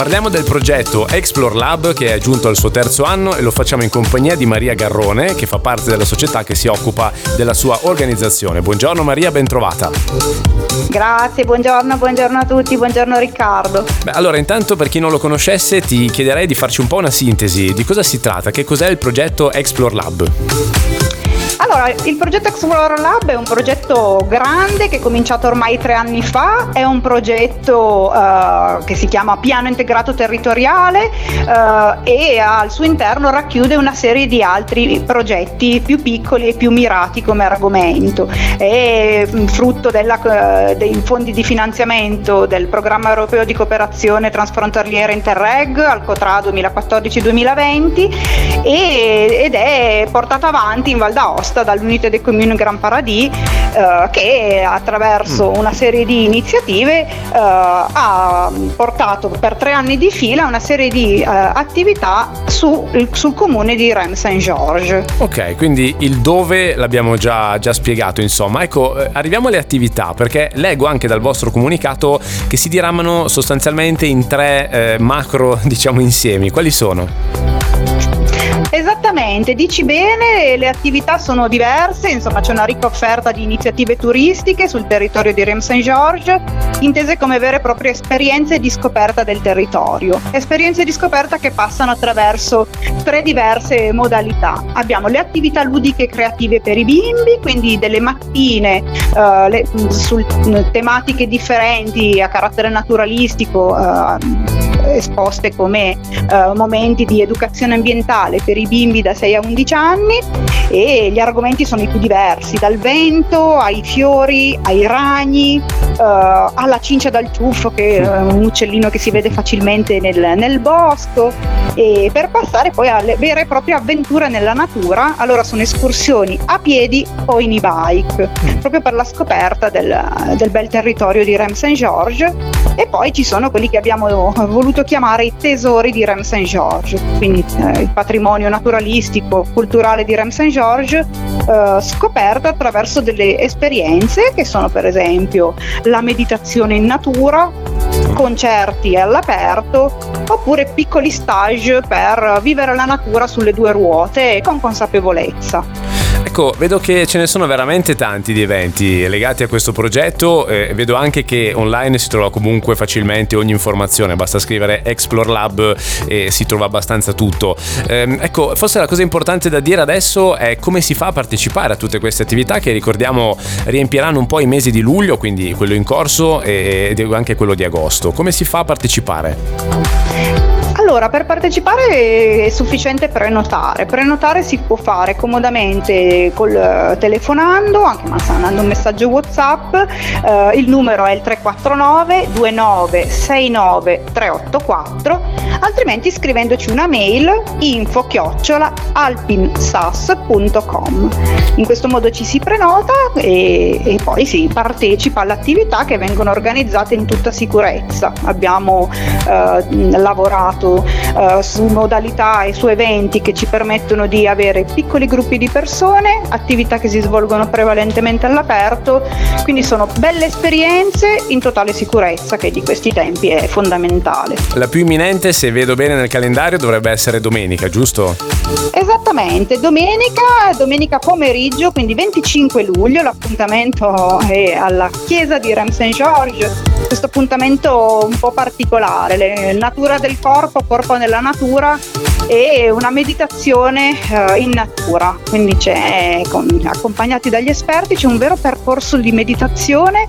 Parliamo del progetto Explore Lab che è giunto al suo terzo anno e lo facciamo in compagnia di Maria Garrone che fa parte della società che si occupa della sua organizzazione. Buongiorno Maria, ben trovata. Grazie, buongiorno, buongiorno a tutti, buongiorno Riccardo. Beh, allora intanto per chi non lo conoscesse ti chiederei di farci un po' una sintesi di cosa si tratta, che cos'è il progetto Explore Lab. Allora, il progetto Explorer Lab è un progetto grande che è cominciato ormai tre anni fa, è un progetto uh, che si chiama Piano Integrato Territoriale uh, e al suo interno racchiude una serie di altri progetti più piccoli e più mirati come argomento. È mm, frutto della, uh, dei fondi di finanziamento del programma europeo di cooperazione transfrontaliera Interreg al COTRA 2014-2020 e, ed è portata avanti in Val d'Aosta proposta dall'Unité des Communes Grand Paradis eh, che attraverso mm. una serie di iniziative eh, ha portato per tre anni di fila una serie di eh, attività su, sul comune di Rennes Saint-Georges. Ok, quindi il dove l'abbiamo già, già spiegato, insomma. Ecco, eh, arriviamo alle attività perché leggo anche dal vostro comunicato che si diramano sostanzialmente in tre eh, macro, diciamo, insiemi. Quali sono? Esattamente, dici bene, le attività sono diverse, insomma c'è una ricca offerta di iniziative turistiche sul territorio di Rem Saint George, intese come vere e proprie esperienze di scoperta del territorio. Esperienze di scoperta che passano attraverso tre diverse modalità. Abbiamo le attività ludiche e creative per i bimbi, quindi delle mattine uh, le, su tematiche differenti a carattere naturalistico. Uh, esposte come uh, momenti di educazione ambientale per i bimbi da 6 a 11 anni e gli argomenti sono i più diversi, dal vento ai fiori, ai ragni, uh, alla cincia dal ciuffo che è un uccellino che si vede facilmente nel, nel bosco. E per passare poi alle vere e proprie avventure nella natura, allora sono escursioni a piedi o in e-bike, proprio per la scoperta del, del bel territorio di Rem Saint Georges. E poi ci sono quelli che abbiamo voluto chiamare i tesori di Rem Saint Georges, quindi eh, il patrimonio naturalistico, culturale di Rem Saint Georges eh, scoperto attraverso delle esperienze che sono per esempio la meditazione in natura, concerti all'aperto oppure piccoli stage per vivere la natura sulle due ruote con consapevolezza. Ecco, vedo che ce ne sono veramente tanti di eventi legati a questo progetto e vedo anche che online si trova comunque facilmente ogni informazione, basta scrivere Explore Lab e si trova abbastanza tutto. Ehm, ecco, forse la cosa importante da dire adesso è come si fa a partecipare a tutte queste attività che ricordiamo riempiranno un po' i mesi di luglio, quindi quello in corso e anche quello di agosto. Come si fa a partecipare? Allora, per partecipare è sufficiente prenotare. Prenotare si può fare comodamente col, eh, telefonando, anche mandando un messaggio WhatsApp. Eh, il numero è il 349 2969 384, altrimenti scrivendoci una mail info chiocciola alpinsas.com. In questo modo ci si prenota e, e poi si partecipa all'attività che vengono organizzate in tutta sicurezza. Abbiamo eh, lavorato uh, su modalità e su eventi che ci permettono di avere piccoli gruppi di persone, attività che si svolgono prevalentemente all'aperto, quindi sono belle esperienze in totale sicurezza che di questi tempi è fondamentale. La più imminente, se vedo bene nel calendario, dovrebbe essere domenica, giusto? Esattamente, domenica, domenica pomeriggio, quindi 25 luglio, l'appuntamento è alla chiesa di Rem Saint Georges. Questo appuntamento un po' particolare, la natura del corpo corpo nella natura e una meditazione uh, in natura. Quindi c'è, accompagnati dagli esperti, c'è un vero percorso di meditazione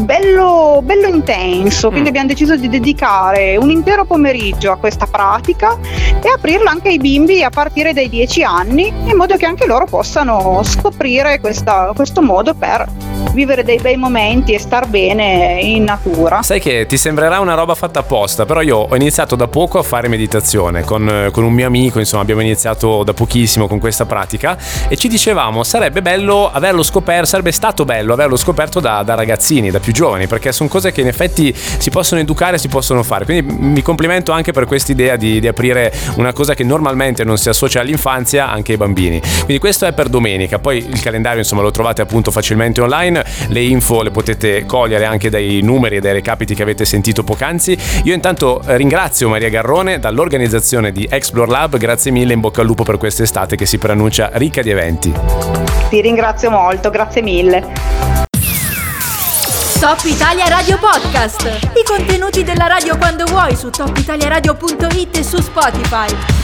bello, bello intenso. Quindi mm. abbiamo deciso di dedicare un intero pomeriggio a questa pratica e aprirla anche ai bimbi a partire dai 10 anni, in modo che anche loro possano scoprire questa, questo modo per vivere dei bei momenti e star bene in natura. Sai che ti sembrerà una roba fatta apposta, però io ho iniziato da poco a fare meditazione con, con un mio amico, insomma abbiamo iniziato da pochissimo con questa pratica e ci dicevamo sarebbe bello averlo scoperto, sarebbe stato bello averlo scoperto da, da ragazzini, da più giovani, perché sono cose che in effetti si possono educare, si possono fare. Quindi mi complimento anche per questa idea di, di aprire una cosa che normalmente non si associa all'infanzia anche ai bambini. Quindi questo è per domenica, poi il calendario insomma lo trovate appunto facilmente online, le info le potete cogliere anche dai numeri e dai recapiti che avete sentito poc'anzi. Io intanto ringrazio Maria Garrone dall'organizzazione di Explore Lab, grazie mille, in bocca al lupo per quest'estate che si preannuncia ricca di eventi. Ti ringrazio molto, grazie mille. Top Italia Radio Podcast. I contenuti della radio quando vuoi su topitaliaradio.it e su Spotify.